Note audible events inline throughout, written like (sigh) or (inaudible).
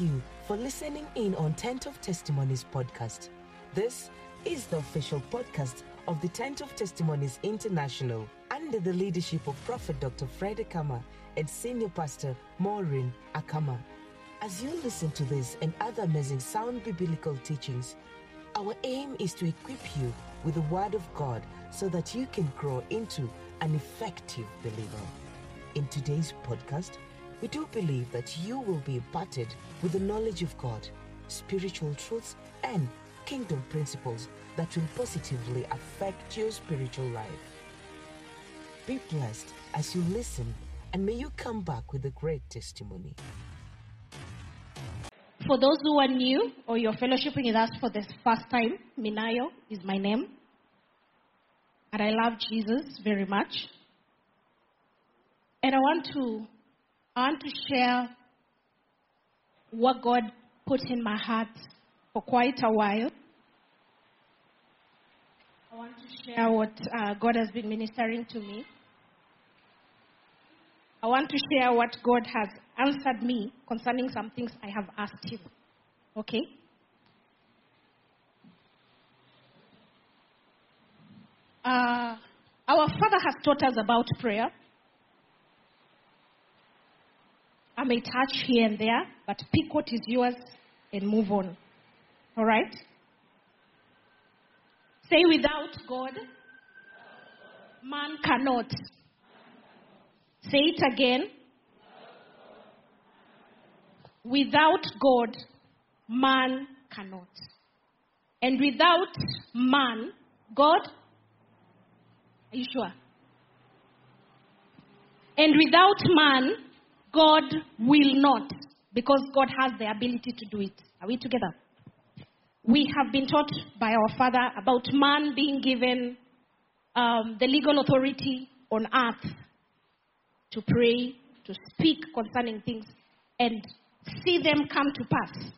you for listening in on Tent of Testimonies podcast. This is the official podcast of the Tent of Testimonies International under the leadership of Prophet Dr. Fred Akama and Senior Pastor Maureen Akama. As you listen to this and other amazing sound biblical teachings, our aim is to equip you with the Word of God so that you can grow into an effective believer. In today's podcast, we do believe that you will be imparted with the knowledge of God, spiritual truths, and kingdom principles that will positively affect your spiritual life. Be blessed as you listen, and may you come back with a great testimony. For those who are new or you're fellowshipping with us for the first time, Minayo is my name. And I love Jesus very much. And I want to I want to share what God put in my heart for quite a while. I want to share what uh, God has been ministering to me. I want to share what God has answered me concerning some things I have asked Him. Okay? Uh, our Father has taught us about prayer. I may touch here and there, but pick what is yours and move on. All right? Say, without God, man cannot. Say it again. Without God, man cannot. And without man, God, are you sure? And without man, God will not, because God has the ability to do it. Are we together? We have been taught by our Father about man being given um, the legal authority on earth to pray, to speak concerning things, and see them come to pass.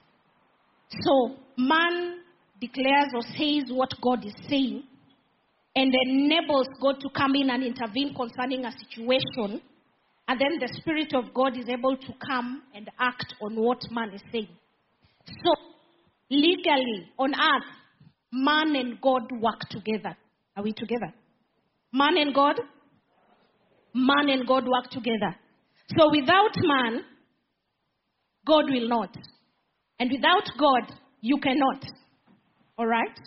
So, man declares or says what God is saying and enables God to come in and intervene concerning a situation and then the Spirit of God is able to come and act on what man is saying. So, legally, on earth, man and God work together. Are we together? Man and God? Man and God work together. So, without man, God will not. And without God, you cannot. All right?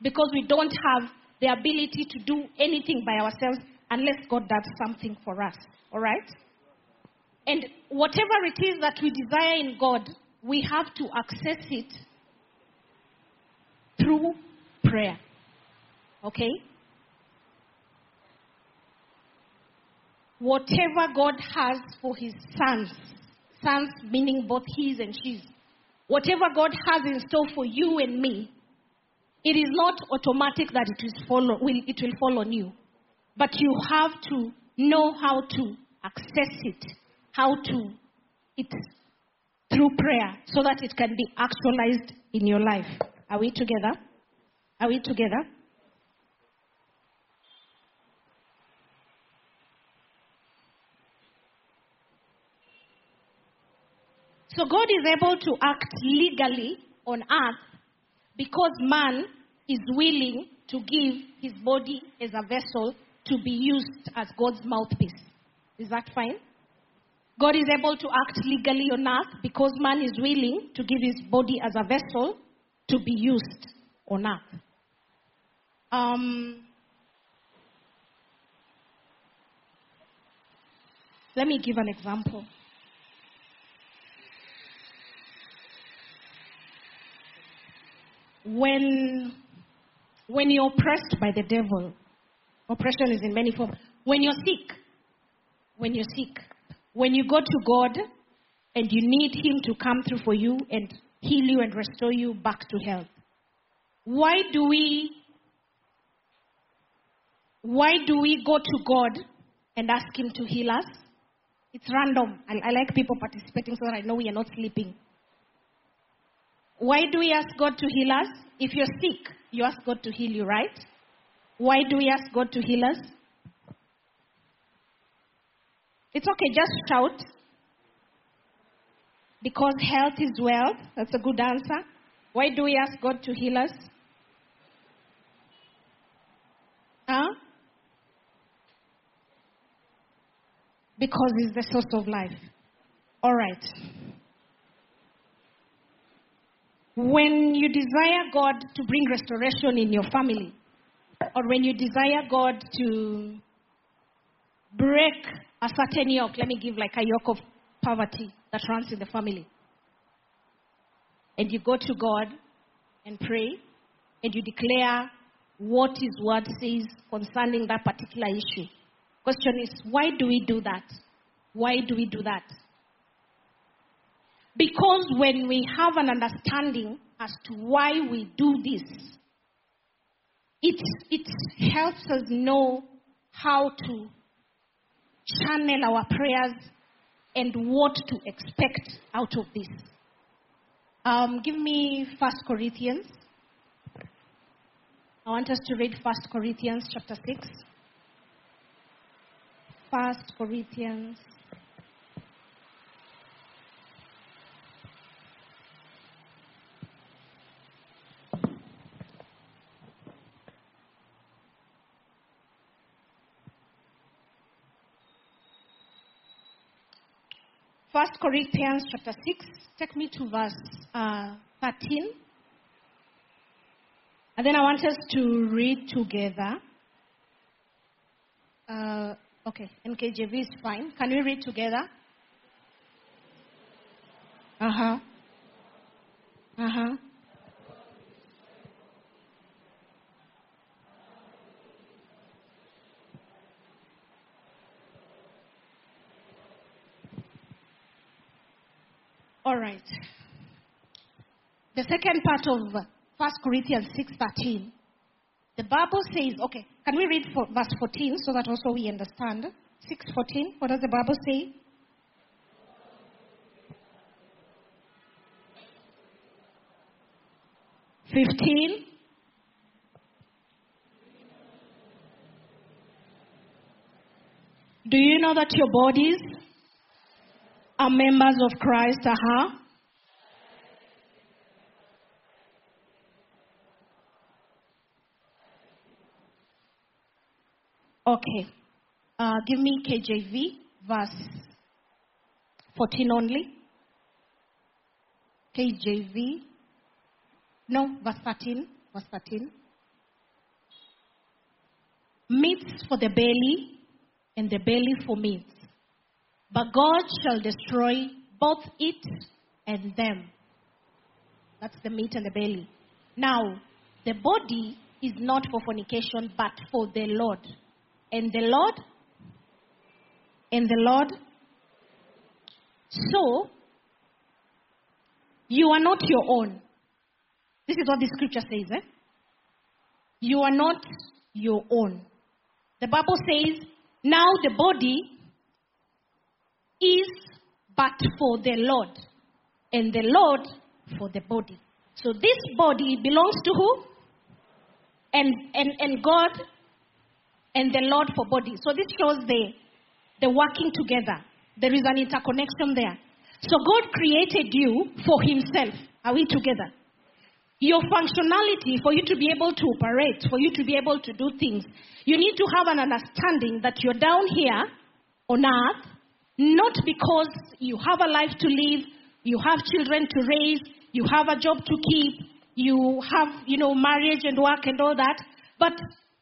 Because we don't have the ability to do anything by ourselves unless God does something for us. All right? And whatever it is that we desire in God, we have to access it through prayer. Okay? Whatever God has for his sons, sons meaning both his and she's, whatever God has in store for you and me, it is not automatic that it, is follow, will, it will fall on you. But you have to know how to access it, how to it through prayer so that it can be actualized in your life. Are we together? Are we together? So God is able to act legally on earth because man is willing to give his body as a vessel to be used as God's mouthpiece. Is that fine? God is able to act legally on earth because man is willing to give his body as a vessel to be used on earth. Um, let me give an example. When, when you're oppressed by the devil, oppression is in many forms. When you're sick, when you're sick, when you go to God and you need Him to come through for you and heal you and restore you back to health. Why do we why do we go to God and ask Him to heal us? It's random. I, I like people participating so that I know we are not sleeping. Why do we ask God to heal us? If you're sick, you ask God to heal you, right? Why do we ask God to heal us? It's okay, just shout. Because health is wealth. That's a good answer. Why do we ask God to heal us? Huh? Because He's the source of life. All right. When you desire God to bring restoration in your family, or when you desire God to break a certain yoke, let me give like a yoke of poverty that runs in the family. And you go to God and pray, and you declare what His word says concerning that particular issue. Question is, why do we do that? Why do we do that? Because when we have an understanding as to why we do this, it, it helps us know how to channel our prayers and what to expect out of this. Um, give me First Corinthians. I want us to read First Corinthians chapter 6. First Corinthians First Corinthians chapter 6. Take me to verse uh, 13. And then I want us to read together. Uh, okay, NKJV is fine. Can we read together? Uh huh. Uh huh. Right. The second part of 1 Corinthians 6:13. The Bible says, okay, can we read for verse 14 so that also we understand? 6:14. What does the Bible say? Fifteen. Do you know that your bodies are members of Christ? Huh. Okay. Uh, give me KJV, verse 14 only. KJV. No, verse 13. Verse 13. Meats for the belly, and the belly for meats. But God shall destroy both it and them. That's the meat and the belly. Now, the body is not for fornication, but for the Lord. And the Lord, and the Lord. So, you are not your own. This is what the scripture says, eh? You are not your own. The Bible says, now the body is but for the Lord, and the Lord for the body. So this body belongs to who? And and and God and the Lord for body. So this shows the the working together. There is an interconnection there. So God created you for Himself. Are we together? Your functionality for you to be able to operate, for you to be able to do things, you need to have an understanding that you're down here on earth not because you have a life to live, you have children to raise, you have a job to keep, you have, you know, marriage and work and all that, but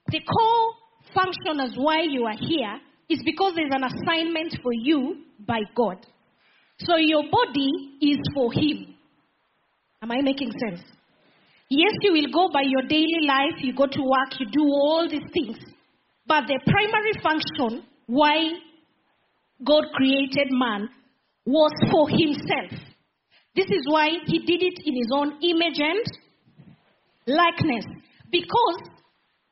the core function as why you are here is because there's an assignment for you by God. So your body is for Him. Am I making sense? Yes, you will go by your daily life, you go to work, you do all these things. But the primary function why God created man was for himself. This is why he did it in his own image and likeness. Because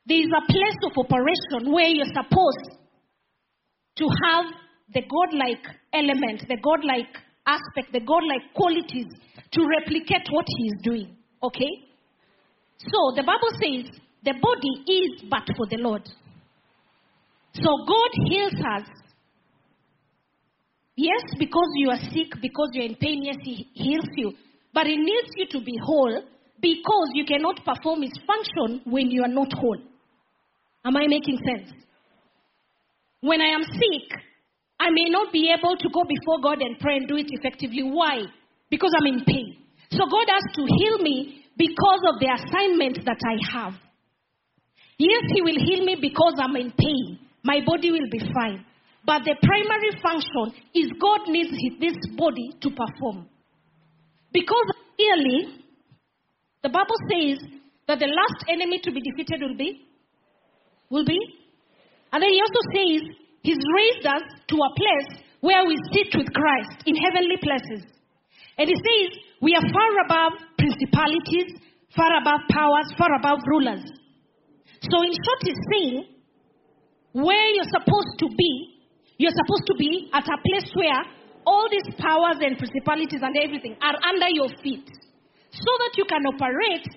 there is a place of operation where you're supposed to have the godlike element, the godlike aspect, the godlike qualities to replicate what he is doing. Okay? So the Bible says the body is but for the Lord. So God heals us Yes, because you are sick, because you're in pain, yes, He heals you. But He needs you to be whole because you cannot perform His function when you are not whole. Am I making sense? When I am sick, I may not be able to go before God and pray and do it effectively. Why? Because I'm in pain. So God has to heal me because of the assignment that I have. Yes, He will heal me because I'm in pain. My body will be fine. But the primary function is God needs this body to perform. Because clearly, the Bible says that the last enemy to be defeated will be, will be. And then he also says he's raised us to a place where we sit with Christ in heavenly places. And he says we are far above principalities, far above powers, far above rulers. So in short, he's saying where you're supposed to be, you're supposed to be at a place where all these powers and principalities and everything are under your feet so that you can operate,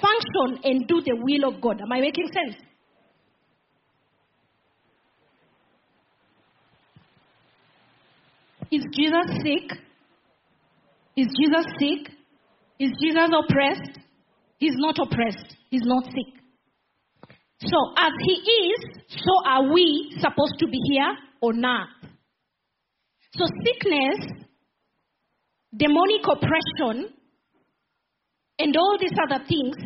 function, and do the will of God. Am I making sense? Is Jesus sick? Is Jesus sick? Is Jesus oppressed? He's not oppressed. He's not sick. So, as He is, so are we supposed to be here on not. So, sickness, demonic oppression, and all these other things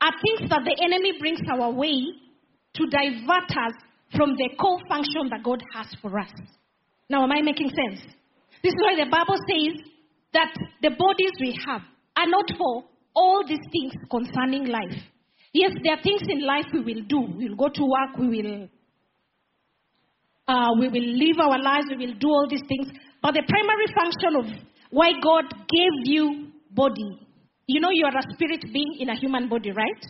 are things that the enemy brings our way to divert us from the core function that God has for us. Now, am I making sense? This is why the Bible says that the bodies we have are not for all these things concerning life. Yes, there are things in life we will do. We will go to work, we will uh, we will live our lives, we will do all these things. But the primary function of why God gave you body, you know you are a spirit being in a human body, right?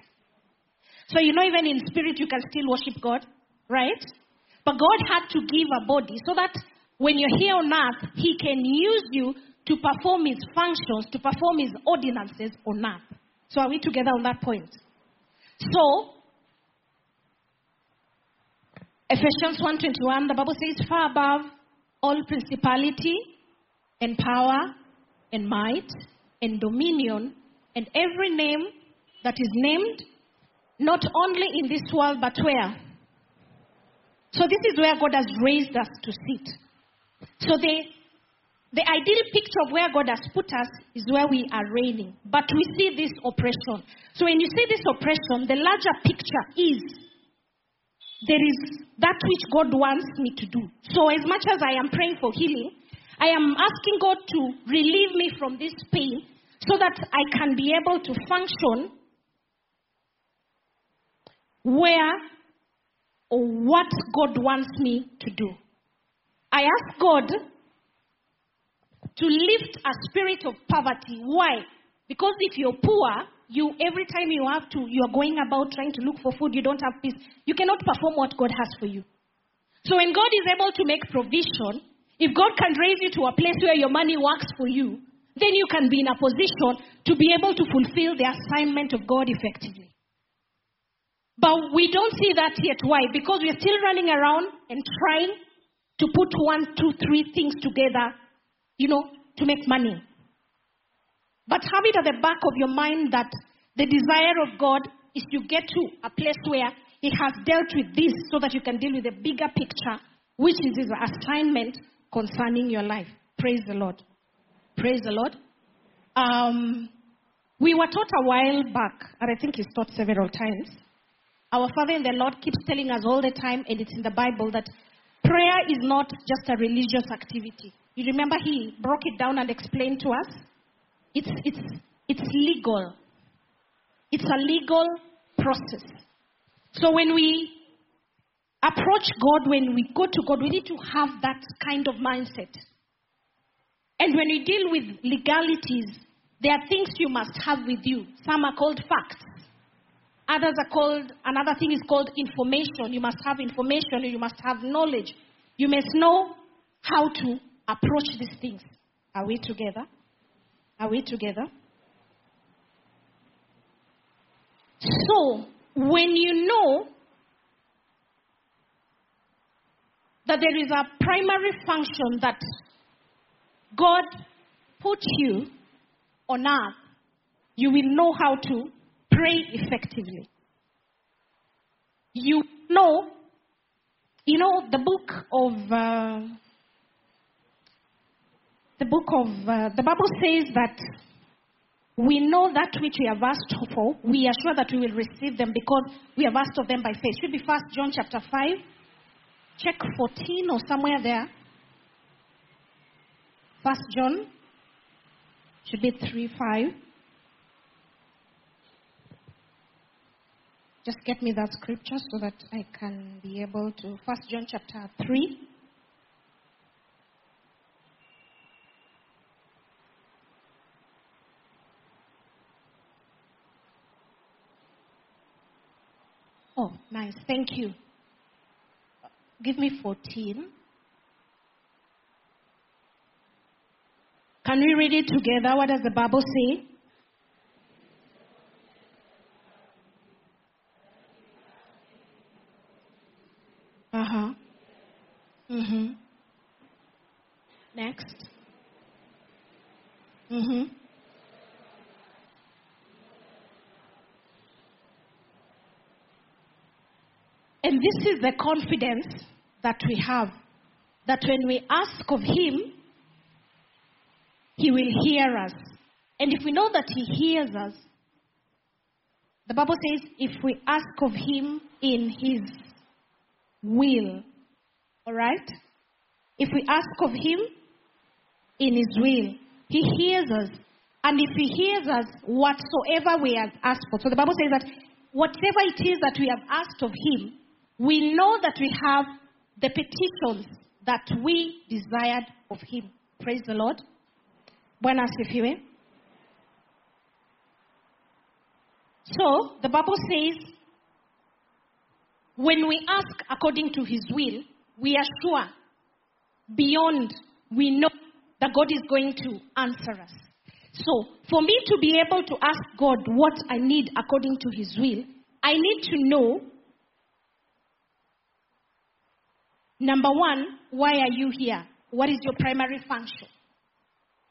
So you know even in spirit you can still worship God, right? But God had to give a body so that when you're here on earth, He can use you to perform His functions, to perform His ordinances on earth. So are we together on that point? So, Ephesians 1:21, the Bible says, "Far above all principality and power and might and dominion and every name that is named, not only in this world but where." So this is where God has raised us to sit. So the the ideal picture of where God has put us is where we are reigning. But we see this oppression. So when you see this oppression, the larger picture is there is that which God wants me to do. So as much as I am praying for healing, I am asking God to relieve me from this pain so that I can be able to function where or what God wants me to do. I ask God to lift a spirit of poverty. Why? Because if you're poor, you every time you have to, you're going about trying to look for food, you don't have peace. You cannot perform what God has for you. So when God is able to make provision, if God can raise you to a place where your money works for you, then you can be in a position to be able to fulfill the assignment of God effectively. But we don't see that yet. Why? Because we're still running around and trying to put one, two, three things together you know, to make money. But have it at the back of your mind that the desire of God is to get to a place where He has dealt with this so that you can deal with the bigger picture, which is His assignment concerning your life. Praise the Lord. Praise the Lord. Um, we were taught a while back, and I think He's taught several times. Our Father in the Lord keeps telling us all the time, and it's in the Bible, that prayer is not just a religious activity. You remember he broke it down and explained to us? It's, it's, it's legal. It's a legal process. So when we approach God, when we go to God, we need to have that kind of mindset. And when you deal with legalities, there are things you must have with you. Some are called facts. Others are called, another thing is called information. You must have information, you must have knowledge. You must know how to approach these things. Are we together? Are we together? So, when you know that there is a primary function that God put you on earth, you will know how to pray effectively. You know, you know, the book of, uh, the book of, uh, the Bible says that we know that which we have asked for, we are sure that we will receive them because we have asked of them by faith. Should be First John chapter 5, check 14 or somewhere there. First John should be 3 5. Just get me that scripture so that I can be able to. First John chapter 3. Oh, nice. Thank you. Give me 14. Can we read it together? What does the Bible say? Uh huh. Mhm. Next. Mhm. And this is the confidence that we have that when we ask of Him, He will hear us. And if we know that He hears us, the Bible says if we ask of Him in His will, all right? If we ask of Him in His will, He hears us. And if He hears us, whatsoever we have asked for. So the Bible says that whatever it is that we have asked of Him, we know that we have the petitions that we desired of Him. Praise the Lord. Bwana asifiwe. So, the Bible says, when we ask according to His will, we are sure, beyond, we know that God is going to answer us. So, for me to be able to ask God what I need according to His will, I need to know Number one, why are you here? What is your primary function?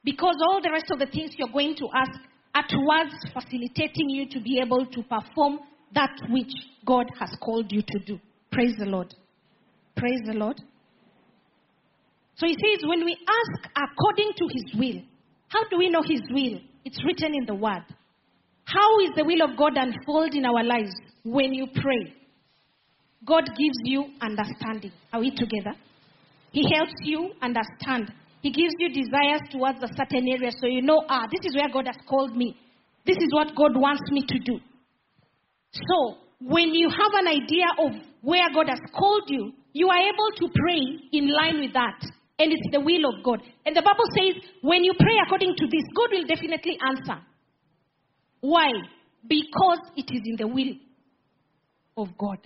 Because all the rest of the things you're going to ask are towards facilitating you to be able to perform that which God has called you to do. Praise the Lord. Praise the Lord. So he says, when we ask according to his will, how do we know his will? It's written in the word. How is the will of God unfold in our lives when you pray? God gives you understanding. Are we together? He helps you understand. He gives you desires towards a certain area so you know, ah, this is where God has called me. This is what God wants me to do. So, when you have an idea of where God has called you, you are able to pray in line with that. And it's the will of God. And the Bible says, when you pray according to this, God will definitely answer. Why? Because it is in the will of God.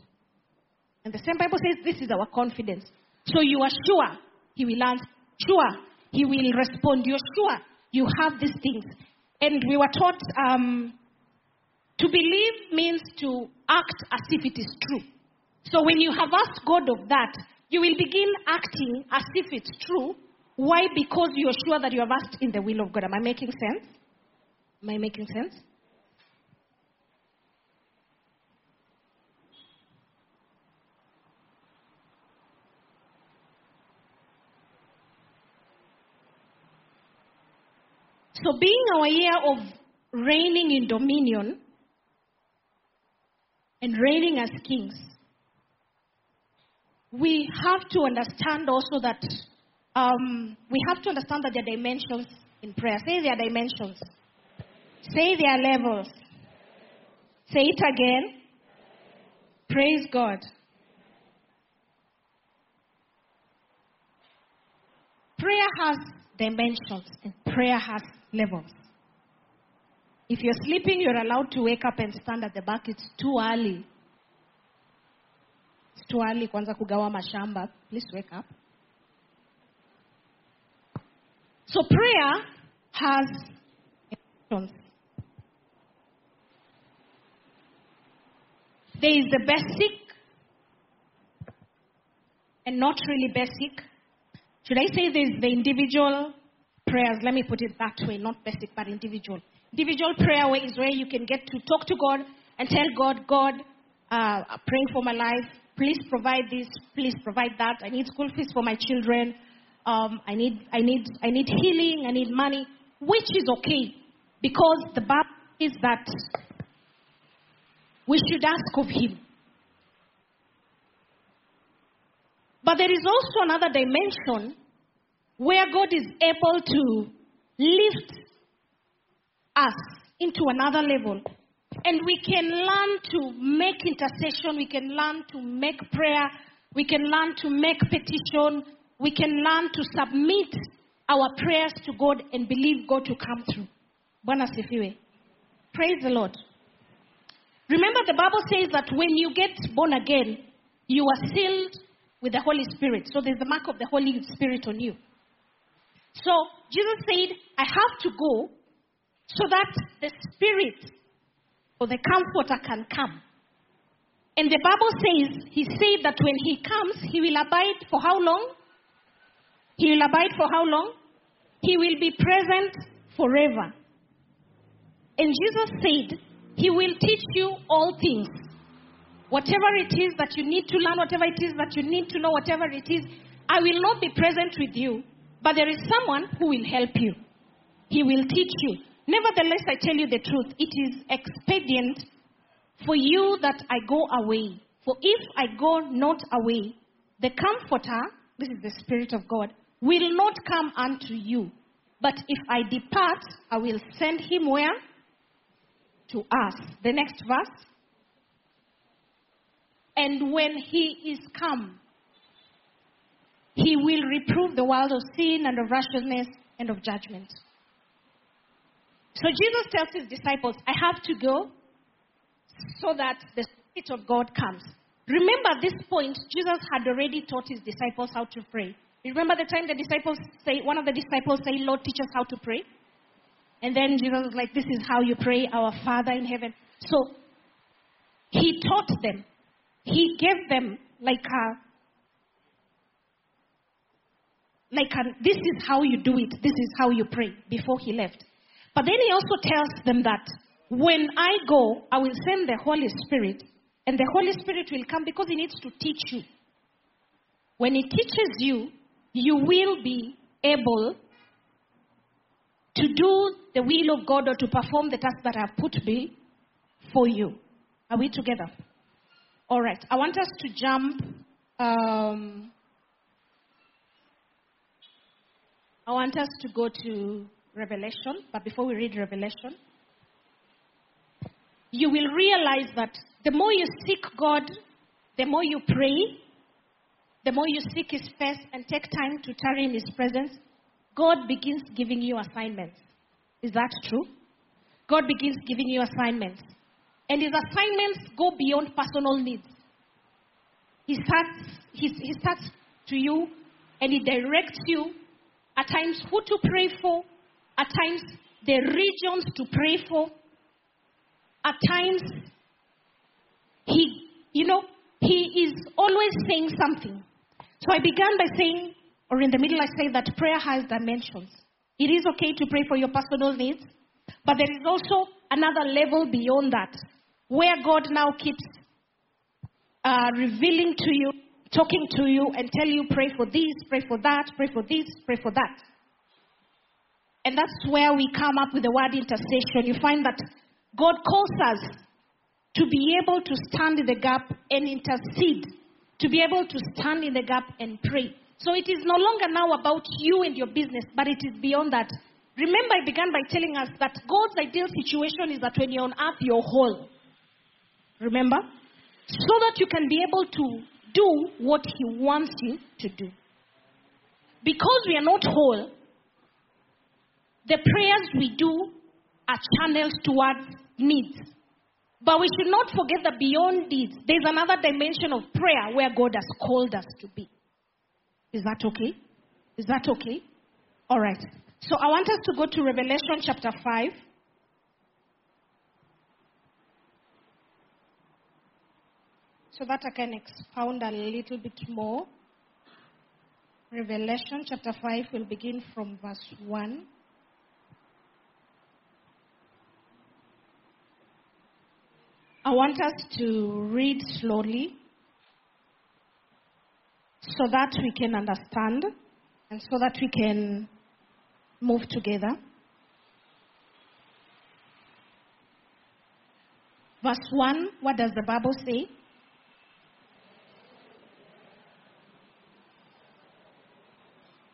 And the same Bible says this is our confidence. So you are sure He will answer, sure He will respond. You're sure you have these things. And we were taught um, to believe means to act as if it is true. So when you have asked God of that, you will begin acting as if it's true. Why? Because you are sure that you have asked in the will of God. Am I making sense? Am I making sense? So, being year of reigning in dominion and reigning as kings, we have to understand also that um, we have to understand that there are dimensions in prayer. Say there are dimensions. Say there are levels. Say it again. Praise God. Prayer has dimensions and prayer has levels. If you're sleeping, you're allowed to wake up and stand at the back. It's too early. It's too early kwanza kugawa mashamba. Please wake up. So prayer has dimensions. There is the basic and not really basic. Should I say there's the individual prayers? Let me put it that way, not basic, but individual. Individual prayer is where you can get to talk to God and tell God, God, uh, praying for my life. Please provide this. Please provide that. I need school fees for my children. Um, I need, I need, I need healing. I need money, which is okay, because the Bible is that we should ask of Him. But there is also another dimension where God is able to lift us into another level. And we can learn to make intercession, we can learn to make prayer, we can learn to make petition, we can learn to submit our prayers to God and believe God to come through. Bwana. Praise the Lord. Remember, the Bible says that when you get born again, you are sealed with the Holy Spirit. So there's the mark of the Holy Spirit on you. So Jesus said, I have to go so that the Spirit or the Comforter can come. And the Bible says, He said that when He comes, He will abide for how long? He will abide for how long? He will be present forever. And Jesus said, He will teach you all things. Whatever it is that you need to learn, whatever it is that you need to know, whatever it is, I will not be present with you, but there is someone who will help you. He will teach you. Nevertheless, I tell you the truth, it is expedient for you that I go away. For if I go not away, the Comforter, this is the Spirit of God, will not come unto you. But if I depart, I will send him where? To us. The next verse. And when he is come, he will reprove the world of sin and of righteousness and of judgment. So Jesus tells his disciples, I have to go so that the Spirit of God comes. Remember, at this point, Jesus had already taught his disciples how to pray. Remember the time the disciples say, one of the disciples say, Lord, teach us how to pray? And then Jesus was like, This is how you pray, our Father in heaven. So he taught them. He gave them like a like a, this is how you do it, this is how you pray before he left. But then he also tells them that when I go, I will send the Holy Spirit, and the Holy Spirit will come because he needs to teach you. When he teaches you, you will be able to do the will of God or to perform the task that I have put before you. Are we together? All right. I want us to jump. Um, I want us to go to Revelation, but before we read Revelation, you will realize that the more you seek God, the more you pray, the more you seek His face and take time to tarry in His presence, God begins giving you assignments. Is that true? God begins giving you assignments. And His assignments go beyond personal needs. He starts, he, he starts to you and He directs you at times who to pray for, at times the regions to pray for, at times he, you know, he is always saying something. So I began by saying, or in the middle, I say that prayer has dimensions. It is okay to pray for your personal needs, but there is also another level beyond that, where God now keeps uh, revealing to you, talking to you, and tell you, pray for this, pray for that, pray for this, pray for that. And that's where we come up with the word intercession. You find that God calls us to be able to stand in the gap and intercede, to be able to stand in the gap and pray. So it is no longer now about you and your business, but it is beyond that. Remember, I began by telling us that God's ideal situation is that when you're on earth, you're whole. Remember? So that you can be able to do what He wants you to do. Because we are not whole, the prayers we do are channels towards needs. But we should not forget that beyond needs, there's another dimension of prayer where God has called us to be. Is that okay? Is that okay? All right. So I want us to go to Revelation chapter 5. So that I can expound a little bit more Revelation chapter 5 will begin from verse 1. I want us to read slowly so that we can understand and so that we can move together. Verse 1, what does the Bible say?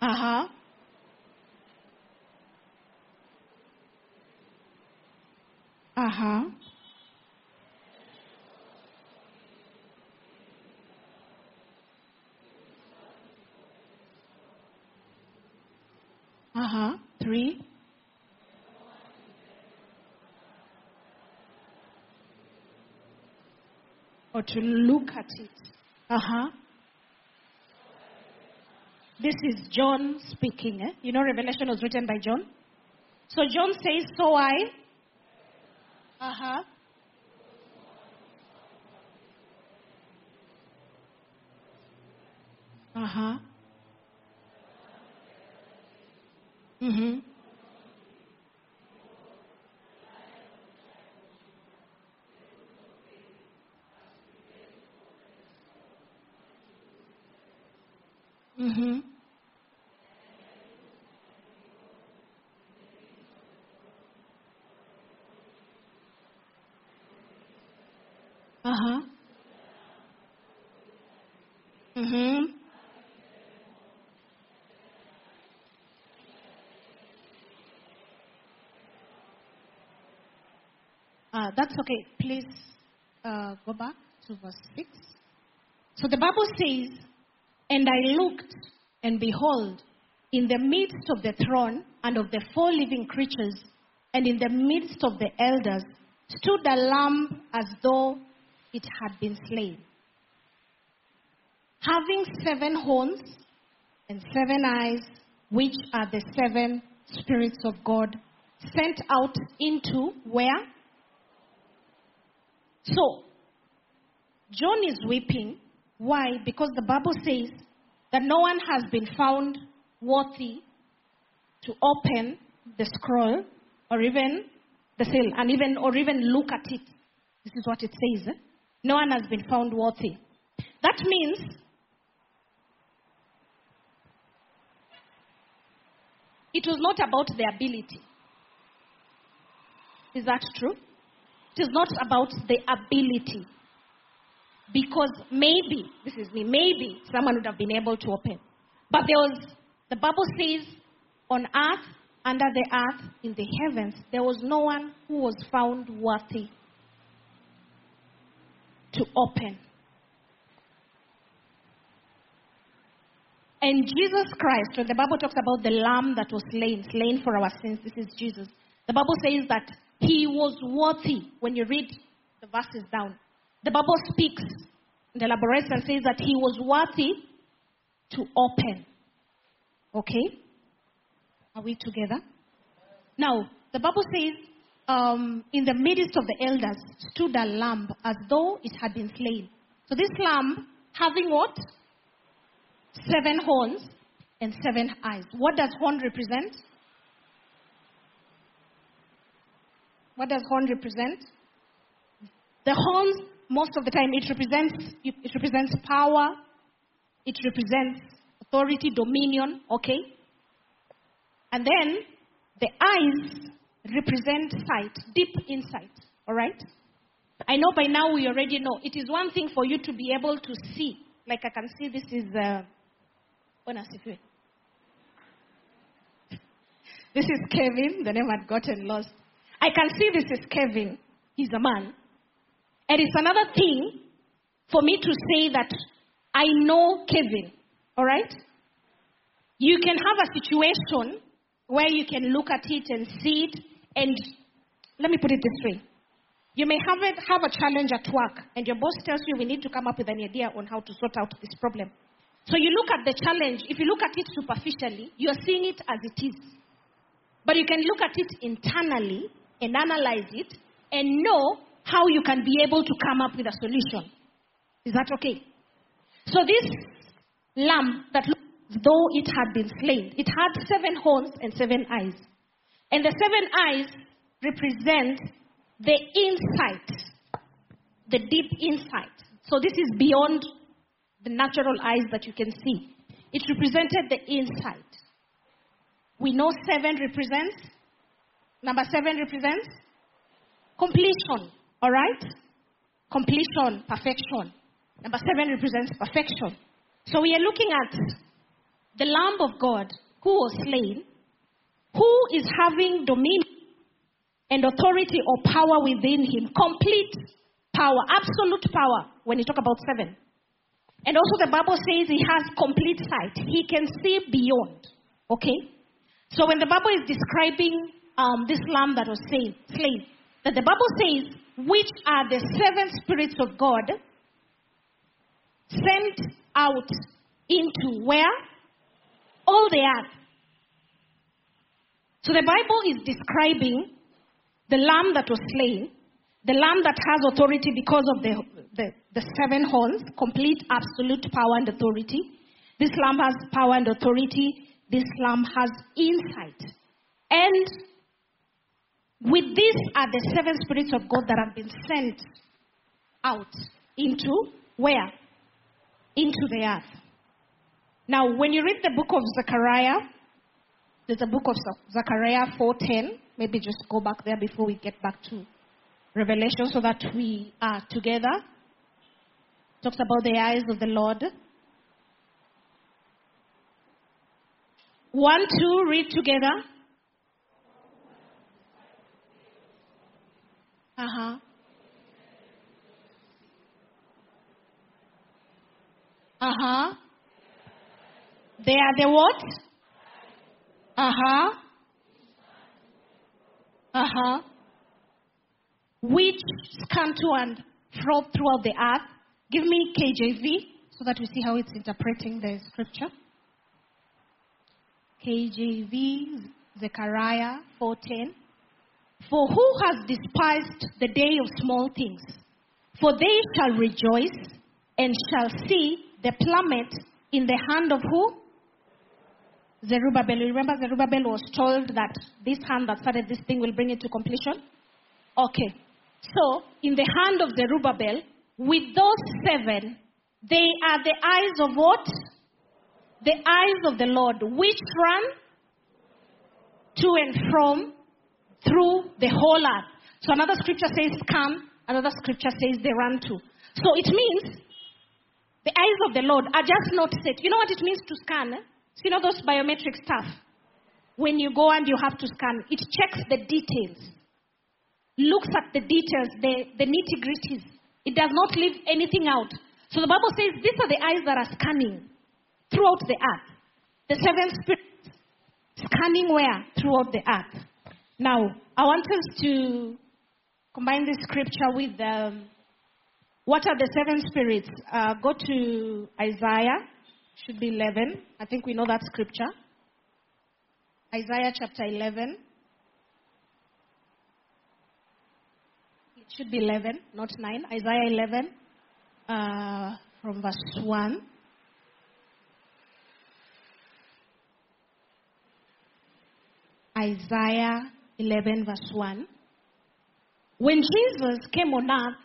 Uh huh. Uh huh. Uh huh. Three. Or to look at it. Uh huh. This is John speaking. Eh? You know, Revelation was written by John. So John says, So I. Uh huh. Uh huh. Mm hmm. Mm hmm. Uh huh. Mm hmm. Uh, that's okay. Please uh, go back to verse 6. So the Bible says, And I looked, and behold, in the midst of the throne and of the four living creatures, and in the midst of the elders, stood a lamb as though it had been slain, having seven horns and seven eyes, which are the seven spirits of God, sent out into where? So, John is weeping. Why? Because the Bible says that no one has been found worthy to open the scroll or even the seal and even or even look at it. This is what it says. eh? No one has been found worthy. That means it was not about the ability. Is that true? It is not about the ability. Because maybe, this is me, maybe someone would have been able to open. But there was, the Bible says, on earth, under the earth, in the heavens, there was no one who was found worthy to open. And Jesus Christ, when the Bible talks about the lamb that was slain, slain for our sins, this is Jesus. The Bible says that he was worthy when you read the verses down. The Bible speaks and elaborates and says that he was worthy to open. Okay? Are we together? Now, the Bible says, um, in the midst of the elders stood a lamb as though it had been slain. So this lamb having what? Seven horns and seven eyes. What does horn represent? What does horn represent? The horns, most of the time, it represents it represents power, it represents authority, dominion, okay? And then the eyes represent sight, deep insight, all right? I know by now we already know. It is one thing for you to be able to see. Like I can see this is uh, (laughs) This is Kevin. The name had gotten lost. I can see this is Kevin. He's a man. And it's another thing for me to say that I know Kevin. All right? You can have a situation where you can look at it and see it. And let me put it this way you may have, it, have a challenge at work, and your boss tells you we need to come up with an idea on how to sort out this problem. So you look at the challenge, if you look at it superficially, you're seeing it as it is. But you can look at it internally and analyze it and know how you can be able to come up with a solution. Is that okay? So this lamb that looks though it had been slain. It had seven horns and seven eyes. And the seven eyes represent the insight, the deep insight. So this is beyond the natural eyes that you can see. It represented the insight. We know seven represents, number seven represents completion, all right? Completion, perfection. Number seven represents perfection. So we are looking at the Lamb of God who was slain, who is having dominion and authority or power within him, complete power, absolute power when you talk about seven. And also the Bible says he has complete sight. He can see beyond. Okay? So when the Bible is describing um, this lamb that was slain, slain, that the Bible says, which are the seven spirits of God sent out into where? All the earth. So the Bible is describing the lamb that was slain, the lamb that has authority because of the, the, the seven horns, complete, absolute power and authority. This lamb has power and authority. This lamb has insight. And with this are the seven spirits of God that have been sent out into where? Into the earth. Now, when you read the book of Zechariah, there's a book of Zechariah 4:10. Maybe just go back there before we get back to Revelation, so that we are together. Talks about the eyes of the Lord. One, two, read together. Uh huh. Uh huh. They are the what? Uh huh. Uh huh. Which scan to and fro throughout the earth. Give me KJV so that we see how it's interpreting the scripture. KJV, Zechariah 4:10. For who has despised the day of small things? For they shall rejoice and shall see the plummet in the hand of who? Zerubbabel. Remember Zerubbabel was told that this hand that started this thing will bring it to completion? Okay. So, in the hand of Zerubbabel, with those seven, they are the eyes of what? The eyes of the Lord, which run to and from through the whole earth. So another scripture says come, another scripture says they run to. So it means the eyes of the Lord are just not set. You know what it means to scan? So you know those biometric stuff? When you go and you have to scan, it checks the details, looks at the details, the, the nitty gritties. It does not leave anything out. So the Bible says these are the eyes that are scanning throughout the earth. The seven spirits scanning where? Throughout the earth. Now, I want us to combine this scripture with um, what are the seven spirits? Uh, go to Isaiah, should be 11. I think we know that scripture. Isaiah chapter 11. It should be 11, not 9. Isaiah 11, uh, from verse 1. Isaiah 11, verse 1. When Jesus came on earth,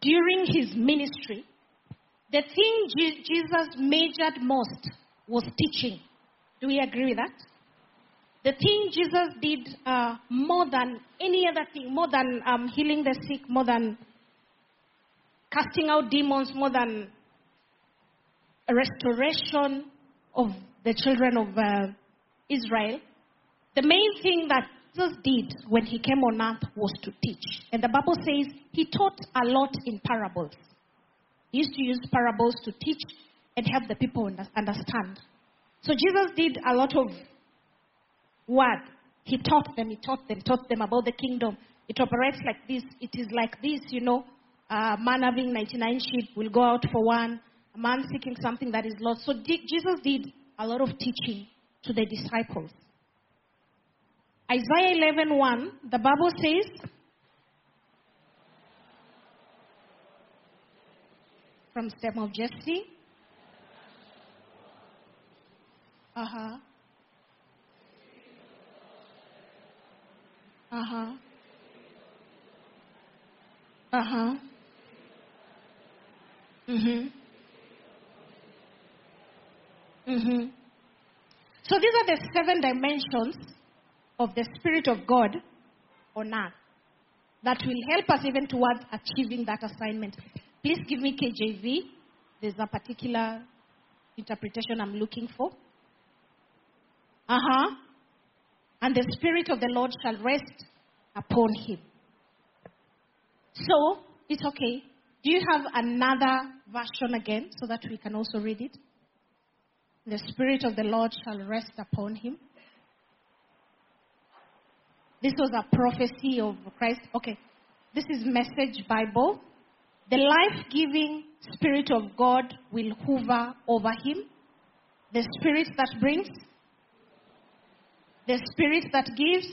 during his ministry, the thing Je- Jesus majored most was teaching. Do we agree with that? The thing Jesus did uh, more than any other thing, more than um, healing the sick, more than casting out demons, more than restoration of the children of uh, Israel, the main thing that Jesus did when he came on earth was to teach. And the Bible says he taught a lot in parables. He used to use parables to teach and help the people understand. So Jesus did a lot of word. He taught them, he taught them, taught them about the kingdom. It operates like this. It is like this, you know. A man having 99 sheep will go out for one. A man seeking something that is lost. So Jesus did a lot of teaching to the disciples. Isaiah 11:1, the Bible says, from stem of Jesse. Uh huh. Uh huh. Uh huh. Mhm. Mhm. So these are the seven dimensions of the Spirit of God on earth that will help us even towards achieving that assignment. Please give me KJV. There's a particular interpretation I'm looking for. Uh huh. And the Spirit of the Lord shall rest upon him. So, it's okay. Do you have another version again so that we can also read it? The Spirit of the Lord shall rest upon him. This was a prophecy of Christ. Okay, this is Message Bible. The life giving Spirit of God will hover over him. The Spirit that brings, the Spirit that gives,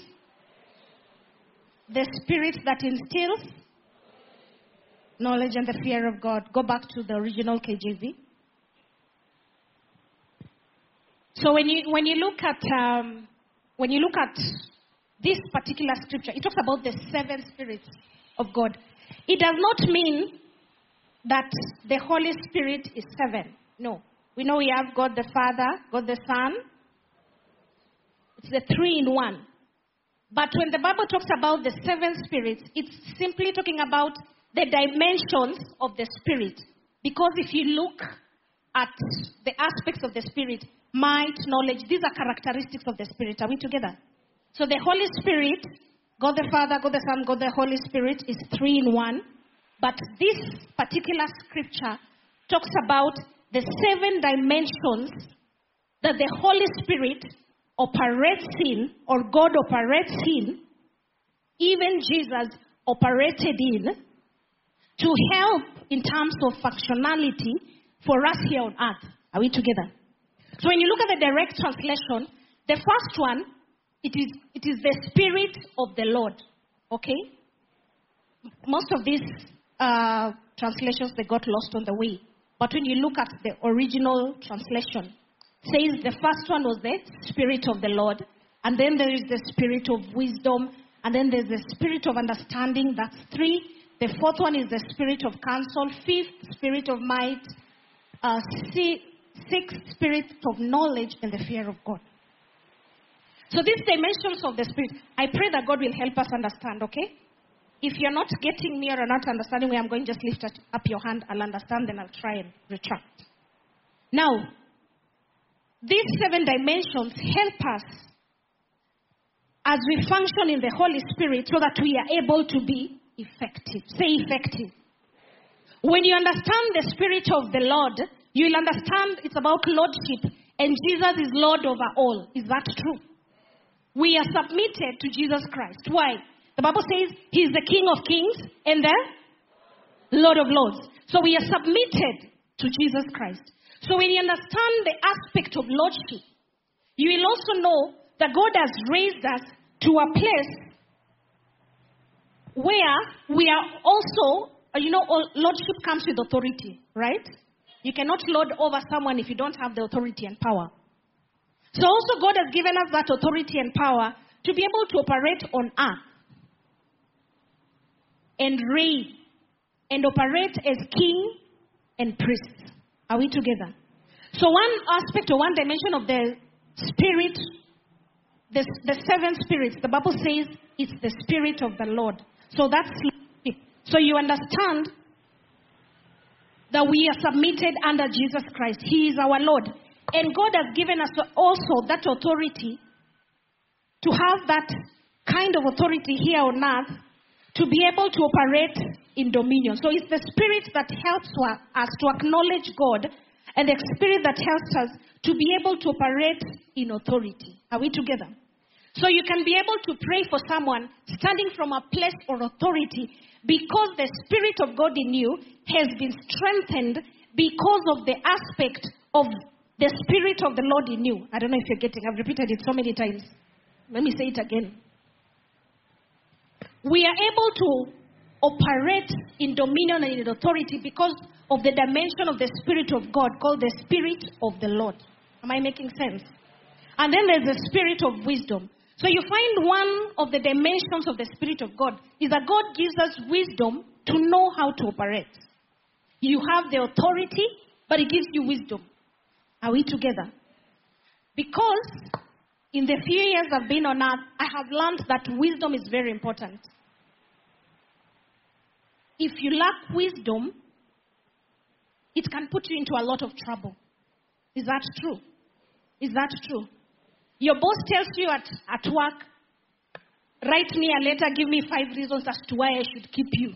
the Spirit that instills knowledge and the fear of God. Go back to the original KJV. So when you when you look at um, when you look at this particular scripture, it talks about the seven spirits of God. It does not mean that the Holy Spirit is seven. No. We know we have God the Father, God the Son. It's the three in one. But when the Bible talks about the seven spirits, it's simply talking about the dimensions of the spirit. Because if you look at the aspects of the spirit, might, knowledge, these are characteristics of the spirit. Are we together? So the Holy Spirit, God the Father, God the Son, God the Holy Spirit is three in one. But this particular scripture talks about the seven dimensions that the Holy Spirit operates in, or God operates in, even Jesus operated in, to help in terms of functionality for us here on earth. Are we together? So when you look at the direct translation, the first one, it is, it is the Spirit of the Lord. Okay? Most of these uh, translations, they got lost on the way. But when you look at the original translation, says the first one was the Spirit of the Lord, and then there is the Spirit of wisdom, and then there's the Spirit of understanding. That's three. The fourth one is the Spirit of counsel. Fifth, Spirit of might. Uh, sixth, Spirit of knowledge and the fear of God. So these dimensions of the Spirit, I pray that God will help us understand, okay? If you're not getting me or not understanding where I'm going, just lift up your hand. I'll understand, then I'll try and retract. Now, these seven dimensions help us as we function in the Holy Spirit so that we are able to be effective. Say effective. When you understand the Spirit of the Lord, you'll understand it's about lordship, and Jesus is Lord over all. Is that true? We are submitted to Jesus Christ. Why? The Bible says He's the King of kings and the Lord of lords. So we are submitted to Jesus Christ. So when you understand the aspect of lordship, you will also know that God has raised us to a place where we are also, you know, lordship comes with authority, right? You cannot lord over someone if you don't have the authority and power. So also God has given us that authority and power to be able to operate on earth and reign and operate as king and priest. Are we together? So one aspect or one dimension of the spirit, the, the seven spirits, the Bible says it's the spirit of the Lord. So that's so you understand that we are submitted under Jesus Christ. He is our Lord. And God has given us also that authority to have that kind of authority here on earth to be able to operate in dominion. So it's the spirit that helps us to acknowledge God and the spirit that helps us to be able to operate in authority. Are we together? So you can be able to pray for someone standing from a place or authority because the Spirit of God in you has been strengthened because of the aspect of the Spirit of the Lord in you. I don't know if you're getting, I've repeated it so many times. Let me say it again. We are able to operate in dominion and in authority because of the dimension of the Spirit of God called the Spirit of the Lord. Am I making sense? And then there's the spirit of wisdom. So you find one of the dimensions of the spirit of God is that God gives us wisdom to know how to operate. You have the authority, but He gives you wisdom. Are we together? Because in the few years I've been on earth, I have learned that wisdom is very important. If you lack wisdom, it can put you into a lot of trouble. Is that true? Is that true? Your boss tells you at, at work, write me a letter, give me five reasons as to why I should keep you.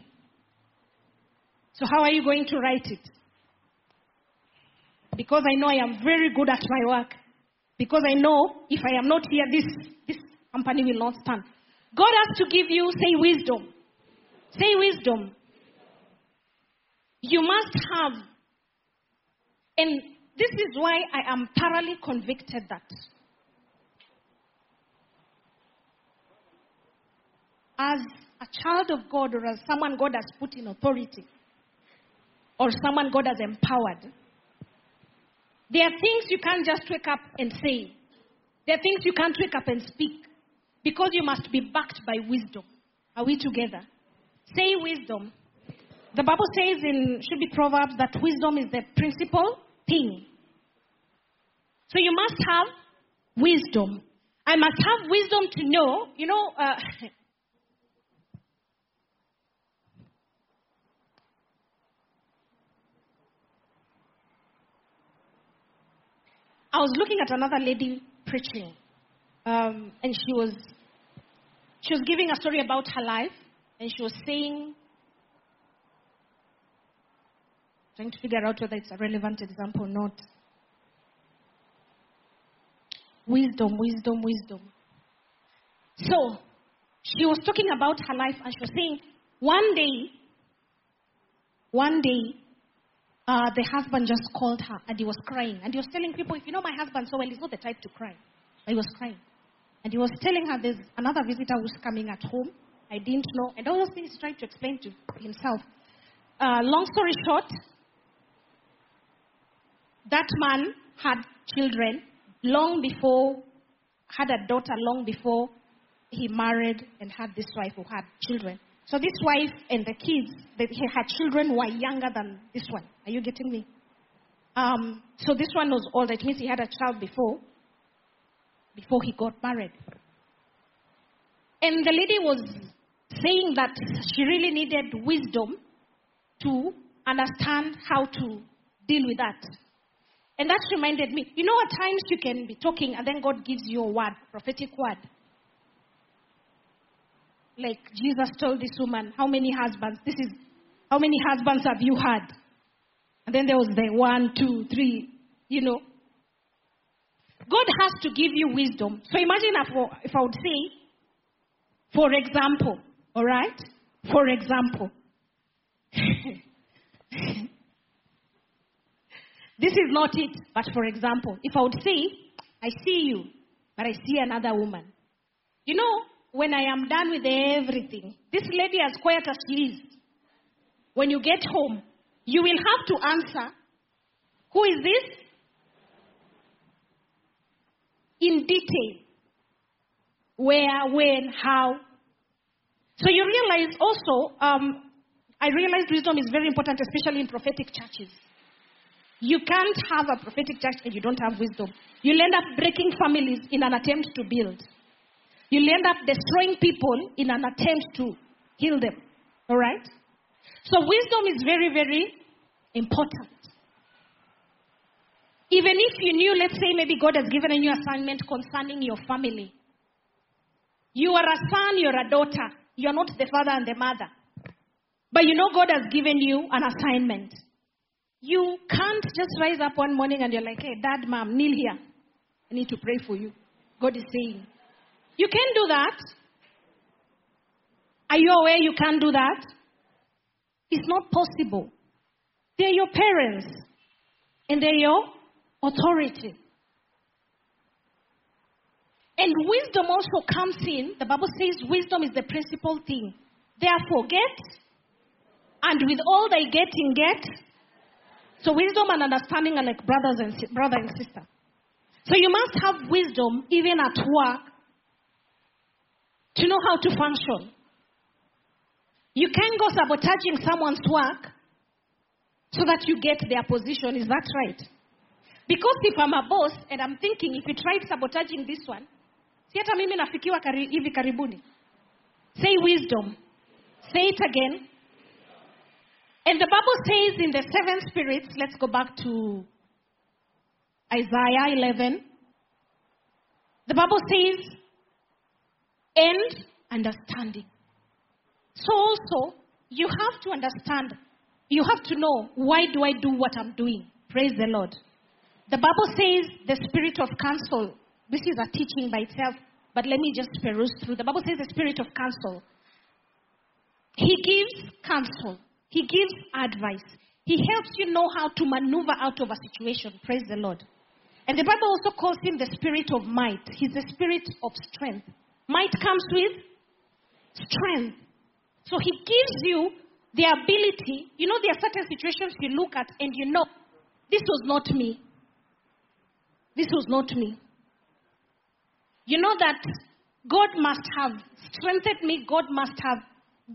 So, how are you going to write it? Because I know I am very good at my work. Because I know if I am not here, this, this company will not stand. God has to give you, say, wisdom. Say, wisdom. You must have. And this is why I am thoroughly convicted that as a child of God or as someone God has put in authority or someone God has empowered, there are things you can't just wake up and say. There are things you can't wake up and speak because you must be backed by wisdom. Are we together? Say wisdom. The Bible says in should be Proverbs that wisdom is the principal thing. So you must have wisdom. I must have wisdom to know, you know, uh, (laughs) I was looking at another lady preaching, um, and she was she was giving a story about her life, and she was saying, trying to figure out whether it's a relevant example or not. Wisdom, wisdom, wisdom. So, she was talking about her life, and she was saying, one day, one day, uh, the husband just called her and he was crying. And he was telling people, if you know my husband so well, he's not the type to cry. But he was crying. And he was telling her there's another visitor who's coming at home. I didn't know. And all those things he tried to explain to himself. Uh, long story short, that man had children long before, had a daughter long before he married and had this wife who had children. So this wife and the kids, that he had children were younger than this one. Are you getting me? Um, so this one was older. It means he had a child before, before he got married. And the lady was saying that she really needed wisdom to understand how to deal with that. And that reminded me, you know, at times you can be talking and then God gives you a word, prophetic word like Jesus told this woman, How many husbands? This is how many husbands have you had? And then there was the one, two, three, you know. God has to give you wisdom. So imagine if, if I would say, for example, all right? For example. (laughs) this is not it, but for example, if I would say, I see you, but I see another woman. You know, when I am done with everything, this lady, as quiet as she is, when you get home, you will have to answer, Who is this? In detail. Where, when, how. So you realize also, um, I realize wisdom is very important, especially in prophetic churches. You can't have a prophetic church and you don't have wisdom. You'll end up breaking families in an attempt to build. You'll end up destroying people in an attempt to heal them. All right? So, wisdom is very, very important. Even if you knew, let's say, maybe God has given a new assignment concerning your family. You are a son, you're a daughter. You're not the father and the mother. But you know God has given you an assignment. You can't just rise up one morning and you're like, hey, dad, mom, kneel here. I need to pray for you. God is saying, you can do that. Are you aware you can't do that? It's not possible. They're your parents, and they're your authority. And wisdom also comes in. The Bible says wisdom is the principal thing. Therefore, get, and with all thy getting, get. So wisdom and understanding are like brothers and brother and sister. So you must have wisdom even at work to know how to function. You can't go sabotaging someone's work so that you get their position. Is that right? Because if I'm a boss and I'm thinking if you tried sabotaging this one, hata mimi nafikiwa hivi karibuni. Say wisdom. Say it again. And the Bible says in the seven spirits, let's go back to Isaiah 11. The Bible says, and understanding. So also, you have to understand, you have to know why do I do what I'm doing? Praise the Lord. The Bible says the spirit of counsel. This is a teaching by itself, but let me just peruse through. The Bible says the spirit of counsel. He gives counsel. He gives advice. He helps you know how to maneuver out of a situation. Praise the Lord. And the Bible also calls him the spirit of might. He's the spirit of strength. Might comes with strength. So he gives you the ability. You know, there are certain situations you look at and you know, this was not me. This was not me. You know that God must have strengthened me, God must have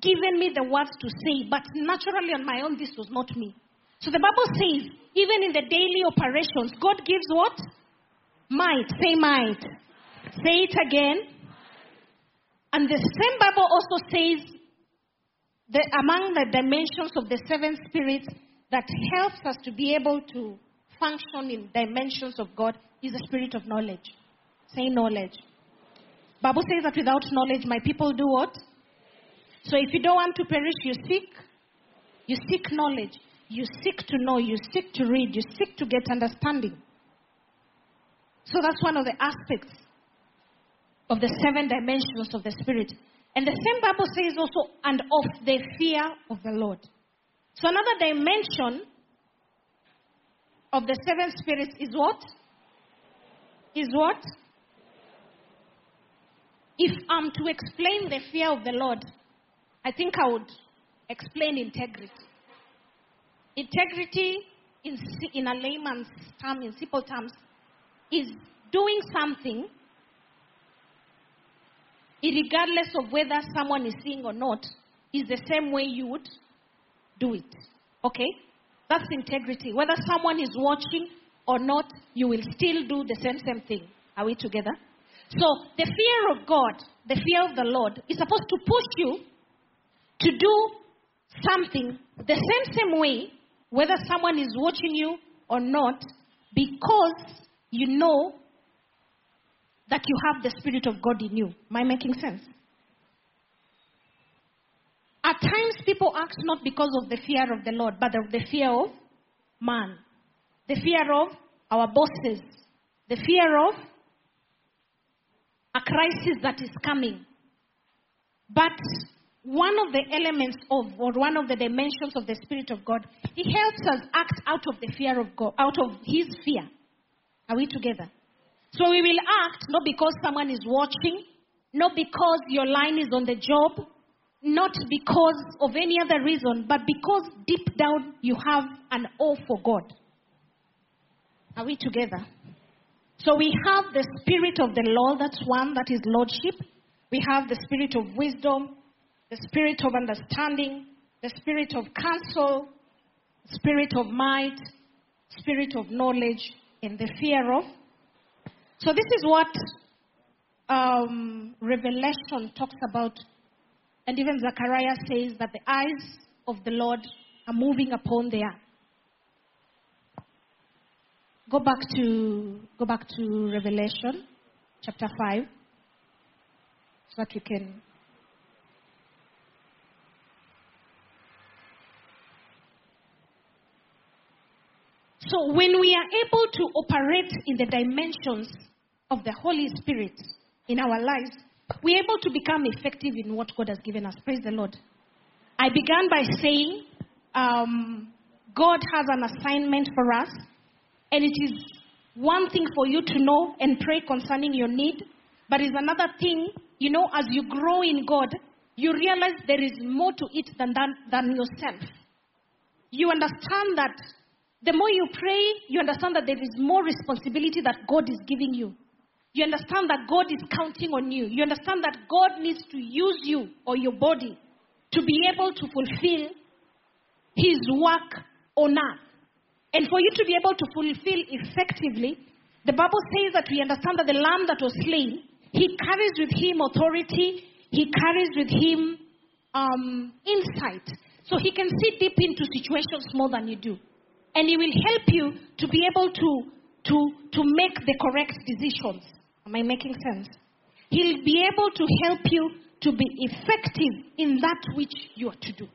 given me the words to say, but naturally on my own, this was not me. So the Bible says, even in the daily operations, God gives what? Might. Say might. Say it again. And the same Bible also says that among the dimensions of the seven spirits that helps us to be able to function in dimensions of God is the spirit of knowledge. Say knowledge. Bible says that without knowledge, my people do what? So if you don't want to perish, you seek. You seek knowledge. You seek to know. You seek to read. You seek to get understanding. So that's one of the aspects of the seven dimensions of the Spirit. And the same Bible says also, and of the fear of the Lord. So another dimension of the seven spirits is what? Is what? If I'm to explain the fear of the Lord, I think I would explain integrity. Integrity, in, in a layman's term, in simple terms, is doing something regardless of whether someone is seeing or not, is the same way you would do it. Okay? That's integrity. Whether someone is watching or not, you will still do the same same thing. Are we together? So the fear of God, the fear of the Lord, is supposed to push you to do something the same same way, whether someone is watching you or not, because you know that you have the Spirit of God in you. Am I making sense? At times, people act not because of the fear of the Lord, but of the fear of man, the fear of our bosses, the fear of a crisis that is coming. But one of the elements of, or one of the dimensions of the Spirit of God, He helps us act out of the fear of God, out of His fear. Are we together? So we will act not because someone is watching, not because your line is on the job, not because of any other reason, but because deep down you have an awe for God. Are we together? So we have the spirit of the Lord, that's one, that is lordship. We have the spirit of wisdom, the spirit of understanding, the spirit of counsel, spirit of might, spirit of knowledge, and the fear of. So this is what um, Revelation talks about. And even Zechariah says that the eyes of the Lord are moving upon the earth. Go back to go back to Revelation chapter 5 so that you can So when we are able to operate in the dimensions of the Holy Spirit in our lives, we're able to become effective in what God has given us. Praise the Lord. I began by saying um, God has an assignment for us, and it is one thing for you to know and pray concerning your need, but it's another thing, you know, as you grow in God, you realize there is more to it than, than, than yourself. You understand that the more you pray, you understand that there is more responsibility that God is giving you. You understand that God is counting on you. You understand that God needs to use you or your body to be able to fulfill His work on earth. And for you to be able to fulfill effectively, the Bible says that we understand that the lamb that was slain, he carries with him authority, he carries with him um, insight. So he can see deep into situations more than you do. And he will help you to be able to, to, to make the correct decisions. Am I making sense? He'll be able to help you to be effective in that which you are to do.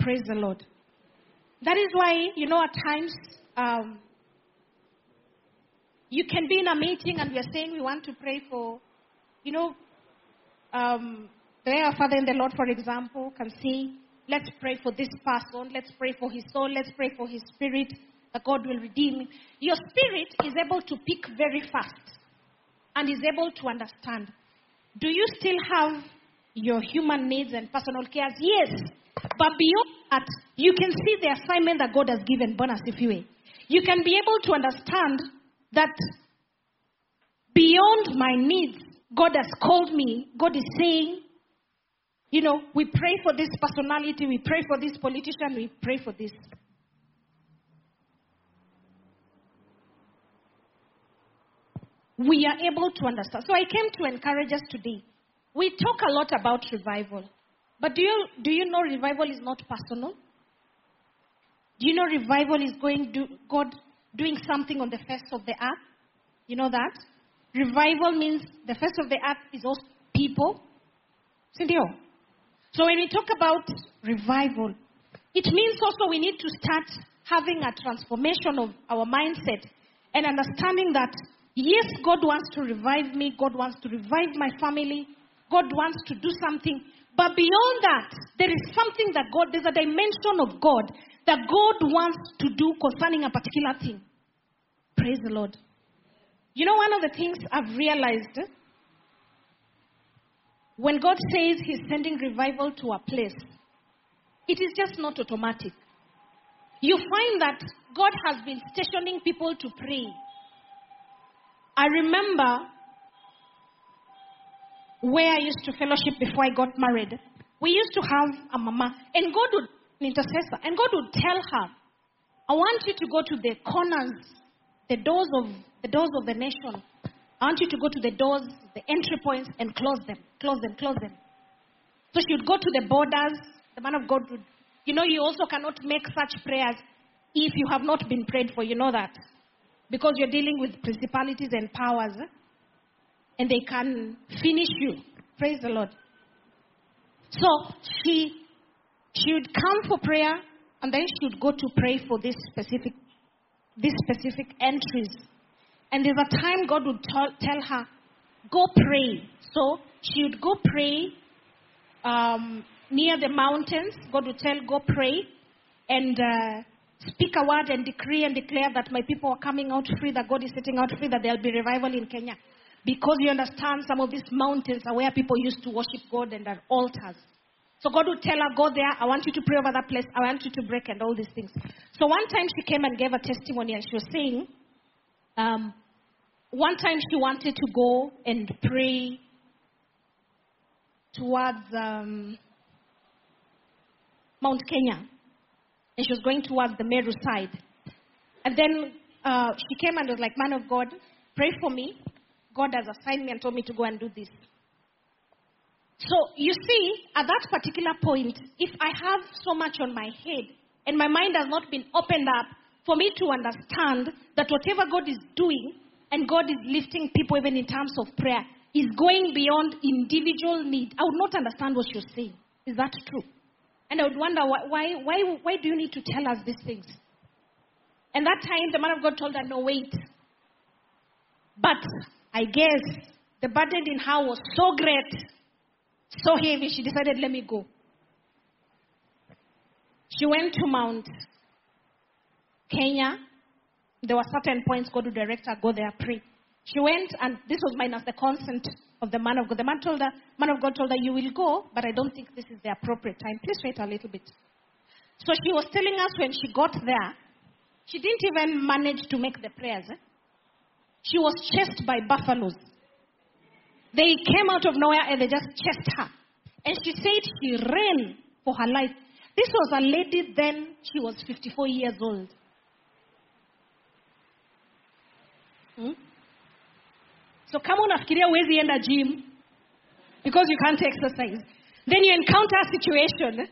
Praise the Lord. That is why, you know, at times um, you can be in a meeting and we are saying we want to pray for, you know, um, our Father in the Lord, for example, can say, let's pray for this person, let's pray for his soul, let's pray for his spirit, that God will redeem. Your spirit is able to pick very fast and is able to understand. Do you still have your human needs and personal cares? Yes. But beyond that, you can see the assignment that God has given bonus if you will. You can be able to understand that beyond my needs, God has called me. God is saying, you know, we pray for this personality, we pray for this politician, we pray for this. We are able to understand. So I came to encourage us today. We talk a lot about revival. But do you, do you know revival is not personal? Do you know revival is going to God doing something on the face of the earth? You know that? Revival means the face of the earth is also people. Sindio? So when we talk about revival, it means also we need to start having a transformation of our mindset and understanding that yes, God wants to revive me, God wants to revive my family, God wants to do something, but beyond that, there is something that God, there's a dimension of God that God wants to do concerning a particular thing. Praise the Lord. You know, one of the things I've realized when God says He's sending revival to a place, it is just not automatic. You find that God has been stationing people to pray. I remember where I used to fellowship before I got married, we used to have a mama, and God would, an intercessor, and God would tell her, I want you to go to the corners, the doors of the doors of the nation. I want you to go to the doors, the entry points, and close them, close them, close them. So she would go to the borders. The man of God would, you know, you also cannot make such prayers if you have not been prayed for. You know that, because you're dealing with principalities and powers and they can finish you. Praise the Lord. So she she would come for prayer and then she would go to pray for this specific these specific entries. And there's a time God would tell, tell her, go pray. So she would go pray um, near the mountains. God would tell, go pray and uh, speak a word and decree and declare that my people are coming out free, that God is setting out free, that there'll be revival in Kenya. Because you understand some of these mountains are where people used to worship God and are altars. So God would tell her, Go there, I want you to pray over that place, I want you to break and all these things. So one time she came and gave a testimony and she was saying, um, one time she wanted to go and pray towards um, Mount Kenya. And she was going towards the Meru side. And then uh, she came and was like, Man of God, pray for me. God has assigned me and told me to go and do this. So you see, at that particular point, if I have so much on my head and my mind has not been opened up for me to understand that whatever God is doing and God is lifting people even in terms of prayer is going beyond individual need, I would not understand what you're saying. Is that true? And I would wonder why, why, why, do you need to tell us these things? And that time, the man of God told her, no, wait. But I guess the burden in her was so great, so heavy, she decided, let me go. She went to Mount Kenya. There were certain points God would direct her, go there, pray. She went, and this was minus the consent of the man of God. The man told her, man of God told her, you will go, but I don't think this is the appropriate time. Please wait a little bit. So she was telling us when she got there, she didn't even manage to make the prayers. eh? She was chased by buffaloes. They came out of nowhere and they just chased her. And she said she ran for her life. This was a lady then, she was 54 years old. Hmm? So kama unafikiria huwezi enda gym because you can't exercise, then you encounter a situation.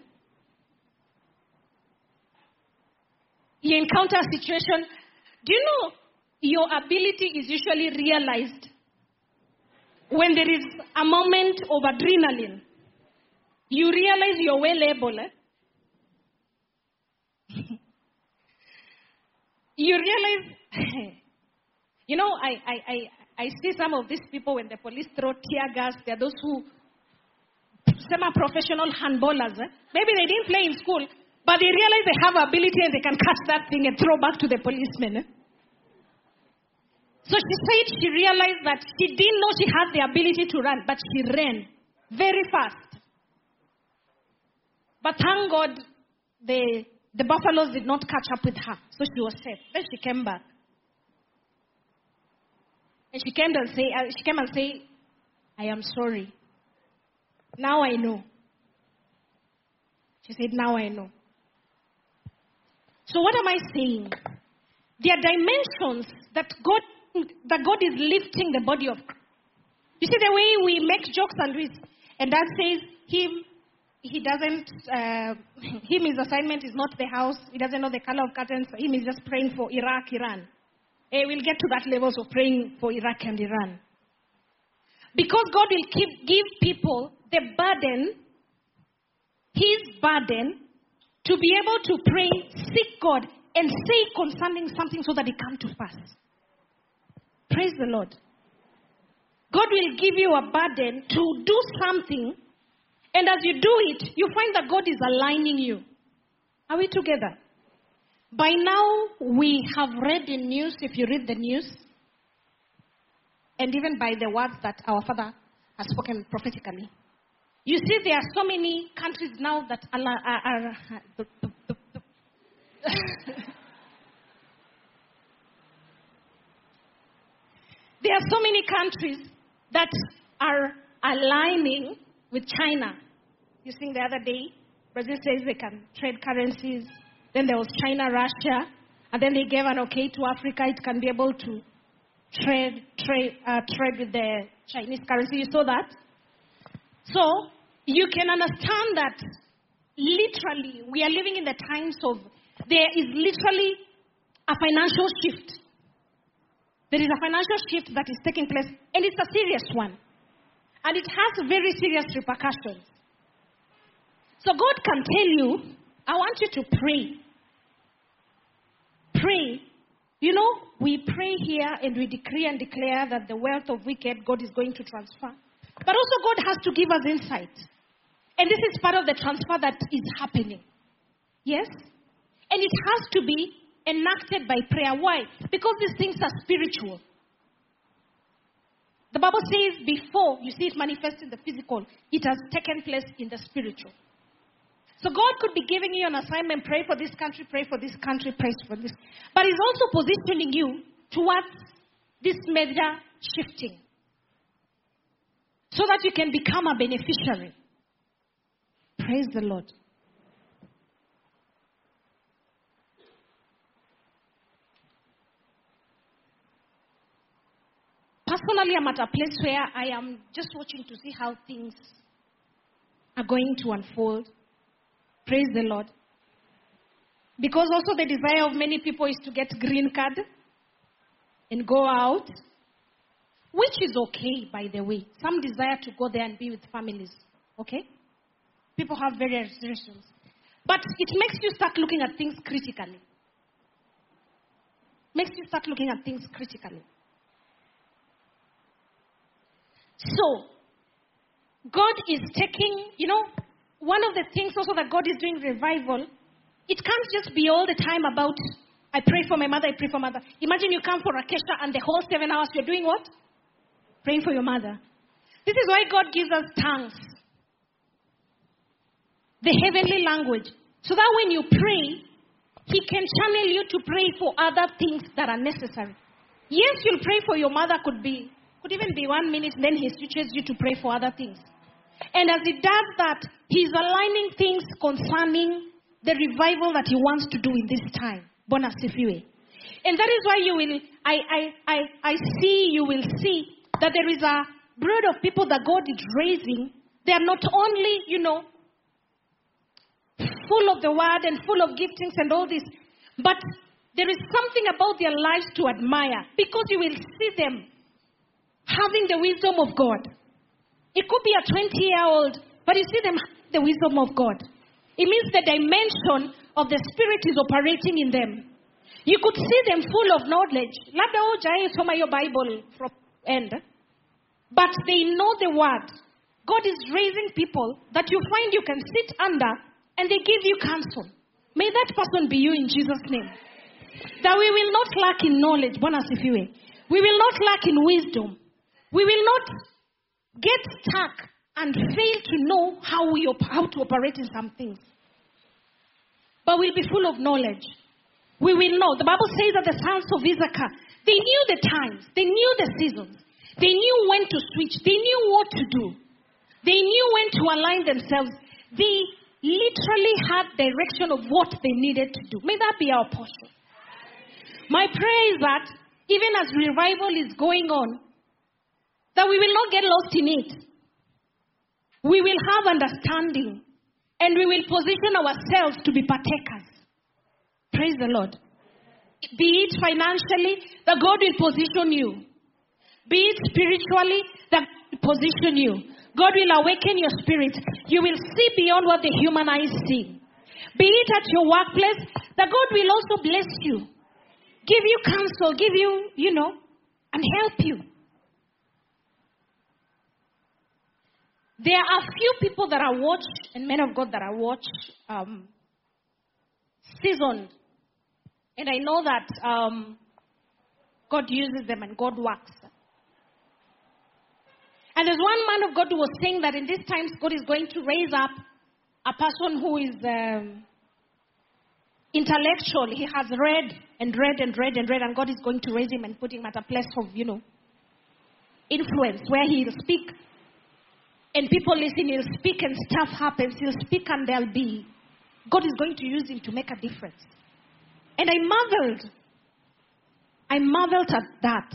You encounter a situation. Do you know your ability is usually realized when there is a moment of adrenaline? You realize you're well able. eh? (laughs) you realize, (laughs) you know, I, I, I, I see some of these people when the police throw tear gas, they're those who, semi-professional handballers. eh? Maybe they didn't play in school, but they realize they have ability and they can catch that thing and throw back to the policeman. eh? So she said she realized that she didn't know she had the ability to run, but she ran very fast. But thank God the, the buffaloes did not catch up with her, so she was safe. Then she came back. And she came and say, uh, she came and say, I am sorry. Now I know. She said, Now I know. So what am I saying? There are dimensions that God that God is lifting the body of Christ. You see the way we make jokes and we and that says him he doesn't uh, (laughs) him his assignment is not the house he doesn't know the color of curtains him is just praying for Iraq Iran. Eh, we'll get to that levels of praying for Iraq and Iran. Because God will keep give people the burden, his burden, to be able to pray, seek God, and say concerning something so that it come to pass. Praise the Lord. God will give you a burden to do something, and as you do it, you find that God is aligning you. Are we together? By now, we have read the news, if you read the news, and even by the words that our Father has spoken prophetically. You see, there are so many countries now that are. are, are (laughs) there are so many countries that are aligning with China. You see, the other day, Brazil says they can trade currencies. Then there was China, Russia, and then they gave an okay to Africa. It can be able to trade trade uh, trade with the Chinese currency. You saw that. So you can understand that literally we are living in the times of there is literally a financial shift. There is a financial shift that is taking place, and it's a serious one. And it has very serious repercussions. So God can tell you, I want you to pray. Pray. You know, we pray here and we decree and declare that the wealth of wicked God is going to transfer. But also, God has to give us insight. And this is part of the transfer that is happening. Yes? And it has to be enacted by prayer. Why? Because these things are spiritual. The Bible says before you see it manifest in the physical, it has taken place in the spiritual. So God could be giving you an assignment pray for this country, pray for this country, pray for this. But He's also positioning you towards this major shifting so that you can become a beneficiary. Praise the Lord. Personally, I'm at a place where I am just watching to see how things are going to unfold. Praise the Lord. Because also the desire of many people is to get green card and go out, which is okay, by the way. Some desire to go there and be with families. Okay? People have various reasons. But it makes you start looking at things critically. Makes you start looking at things critically. So, God is taking, you know, one of the things also that God is doing revival, it can't just be all the time about, I pray for my mother, I pray for mother. Imagine you come for Rakesha and the whole seven hours you're doing what? Praying for your mother. This is why God gives us tongues. The heavenly language. So that when you pray, He can channel you to pray for other things that are necessary. Yes, you'll pray for your mother, could be, could even be one minute, then He switches you to pray for other things. And as He does that, He's aligning things concerning the revival that He wants to do in this time. Bona sifiwe. And that is why you will, I, I, I, I see, you will see that there is a brood of people that God is raising. They are not only, you know, full of the word and full of giftings and all this, but there is something about their lives to admire because you will see them having the wisdom of God. It could be a 20 year old, but you see them the wisdom of God. It means the dimension of the Spirit is operating in them. You could see them full of knowledge. Labda hujai soma your Bible from end. But they know the word. God is raising people that you find you can sit under and they give you counsel. May that person be you in Jesus' name. That we will not lack in knowledge. We will not lack in wisdom. We will not get stuck and fail to know how, we op- how to operate in some things. But we'll be full of knowledge. We will know. The Bible says that the sons of Issachar, they knew the times, they knew the seasons, they knew when to switch, they knew what to do, they knew when to align themselves. They literally had direction of what they needed to do. May that be our portion. My prayer is that even as revival is going on, that we will not get lost in it. We will have understanding and we will position ourselves to be partakers. Praise the Lord. Be it financially, that God will position you. Be it spiritually, that God will position you. God will awaken your spirit. You will see beyond what the human eyes see. Be it at your workplace, that God will also bless you, give you counsel, give you, you know, and help you. There are few people that are watch and men of God that are watch um, seasoned, and I know that um, God uses them and God works. And there's one man of God who was saying that in these times God is going to raise up a person who is um, intellectual. He has read and read and read and read, and God is going to raise him and put him at a place of, you know, influence where he'll speak and people listen, he'll speak and stuff happens. He'll speak and there'll be. God is going to use him to make a difference. And I marveled. I marveled at that.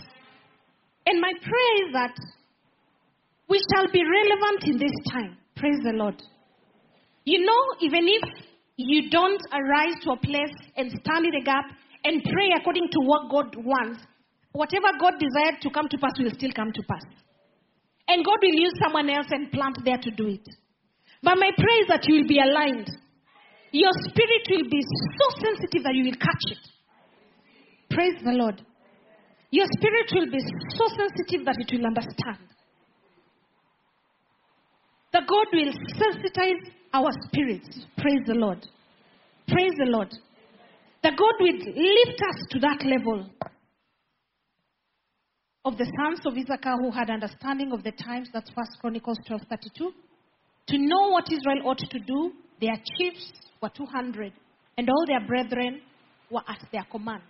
And my prayer is that we shall be relevant in this time. Praise the Lord. You know, even if you don't arise to a place and stand in the gap and pray according to what God wants, whatever God desired to come to pass will still come to pass. And God will use someone else and plant there to do it. But my prayer is that you will be aligned. Your spirit will be so sensitive that you will catch it. Praise the Lord. Your spirit will be so sensitive that it will understand. That God will sensitize our spirits. Praise the Lord. Praise the Lord. That God will lift us to that level of the sons of Issachar who had understanding of the times. That's First Chronicles 12:32. To know what Israel ought to do, their chiefs were 200, and all their brethren were at their command.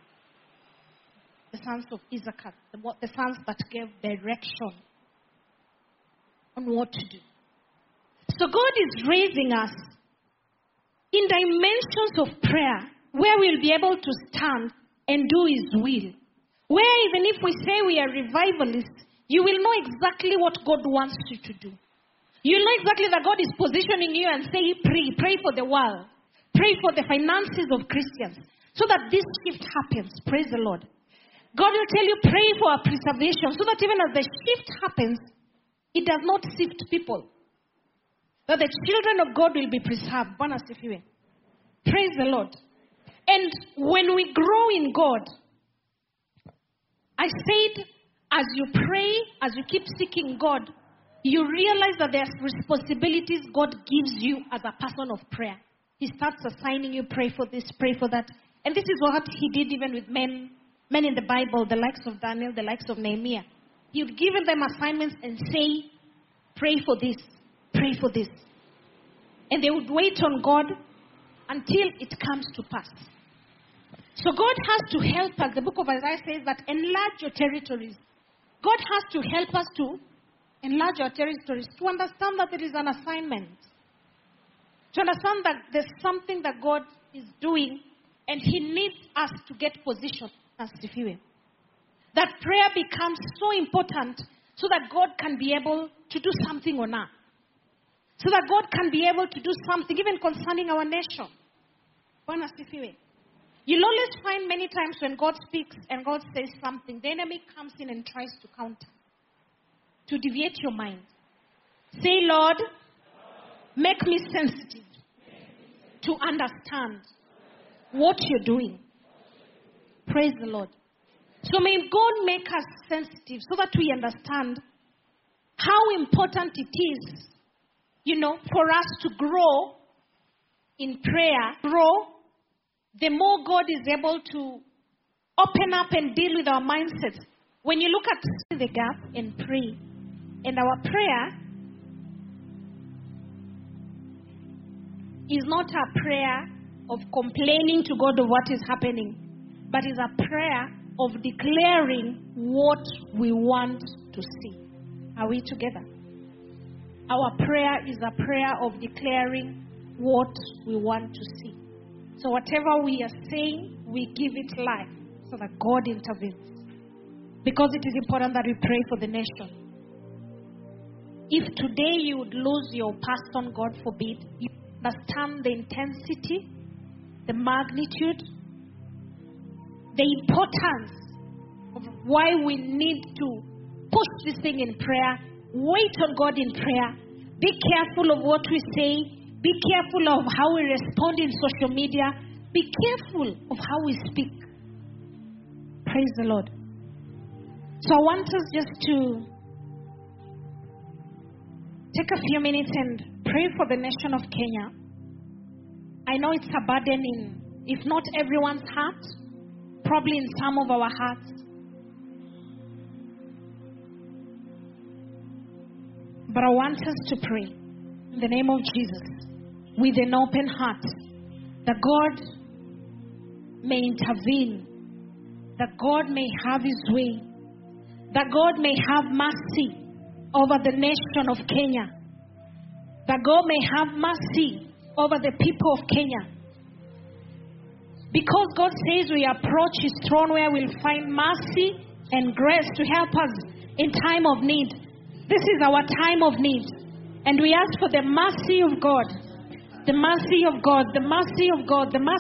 The sons of Issachar, the, the sons that gave direction on what to do. So God is raising us in dimensions of prayer where we'll be able to stand and do His will. Where even if we say we are revivalists, you will know exactly what God wants you to do. You'll know exactly that God is positioning you and say, pray, pray for the world, pray for the finances of Christians, so that this shift happens. Praise the Lord. God will tell you, pray for our preservation, so that even as the shift happens, it does not sift people. That the children of God will be preserved. Praise the Lord. And when we grow in God, I said, as you pray, as you keep seeking God, you realize that there's responsibilities God gives you as a person of prayer. He starts assigning you, pray for this, pray for that. And this is what he did even with men, men in the Bible, the likes of Daniel, the likes of Nehemiah. He would give them assignments and say, pray for this, pray for this. And they would wait on God until it comes to pass. So God has to help us. The book of Isaiah says that enlarge your territories. God has to help us to enlarge our territories, to understand that there is an assignment, to understand that there's something that God is doing, and He needs us to get positioned as Sifiwe. That prayer becomes so important so that God can be able to do something on earth. So that God can be able to do something, even concerning our nation. Bwana asifiwe. You'll always find many times when God speaks and God says something, the enemy comes in and tries to counter, to deviate your mind. Say, Lord, make me sensitive to understand what you're doing. Praise the Lord. So may God make us sensitive so that we understand how important it is, you know, for us to grow in prayer, grow the more God is able to open up and deal with our mindsets. When you look at the gap and pray, and our prayer is not a prayer of complaining to God of what is happening, but is a prayer of declaring what we want to see. Are we together? Our prayer is a prayer of declaring what we want to see. So, whatever we are saying, we give it life so that God intervenes. Because it is important that we pray for the nation. If today you would lose your pastor, God forbid, you understand the intensity, the magnitude, the importance of why we need to push this thing in prayer, wait on God in prayer, be careful of what we say, be careful of how we respond in social media. Be careful of how we speak. Praise the Lord. So I want us just to take a few minutes and pray for the nation of Kenya. I know it's a burden in, if not everyone's heart, probably in some of our hearts. But I want us to pray in the name of Jesus with an open heart that God may intervene, that God may have His way, that God may have mercy over the nation of Kenya, that God may have mercy over the people of Kenya. Because God says we approach His throne where we'll find mercy and grace to help us in time of need. This is our time of need. And we ask for the mercy of God the mercy of God, the mercy of God, the mercy.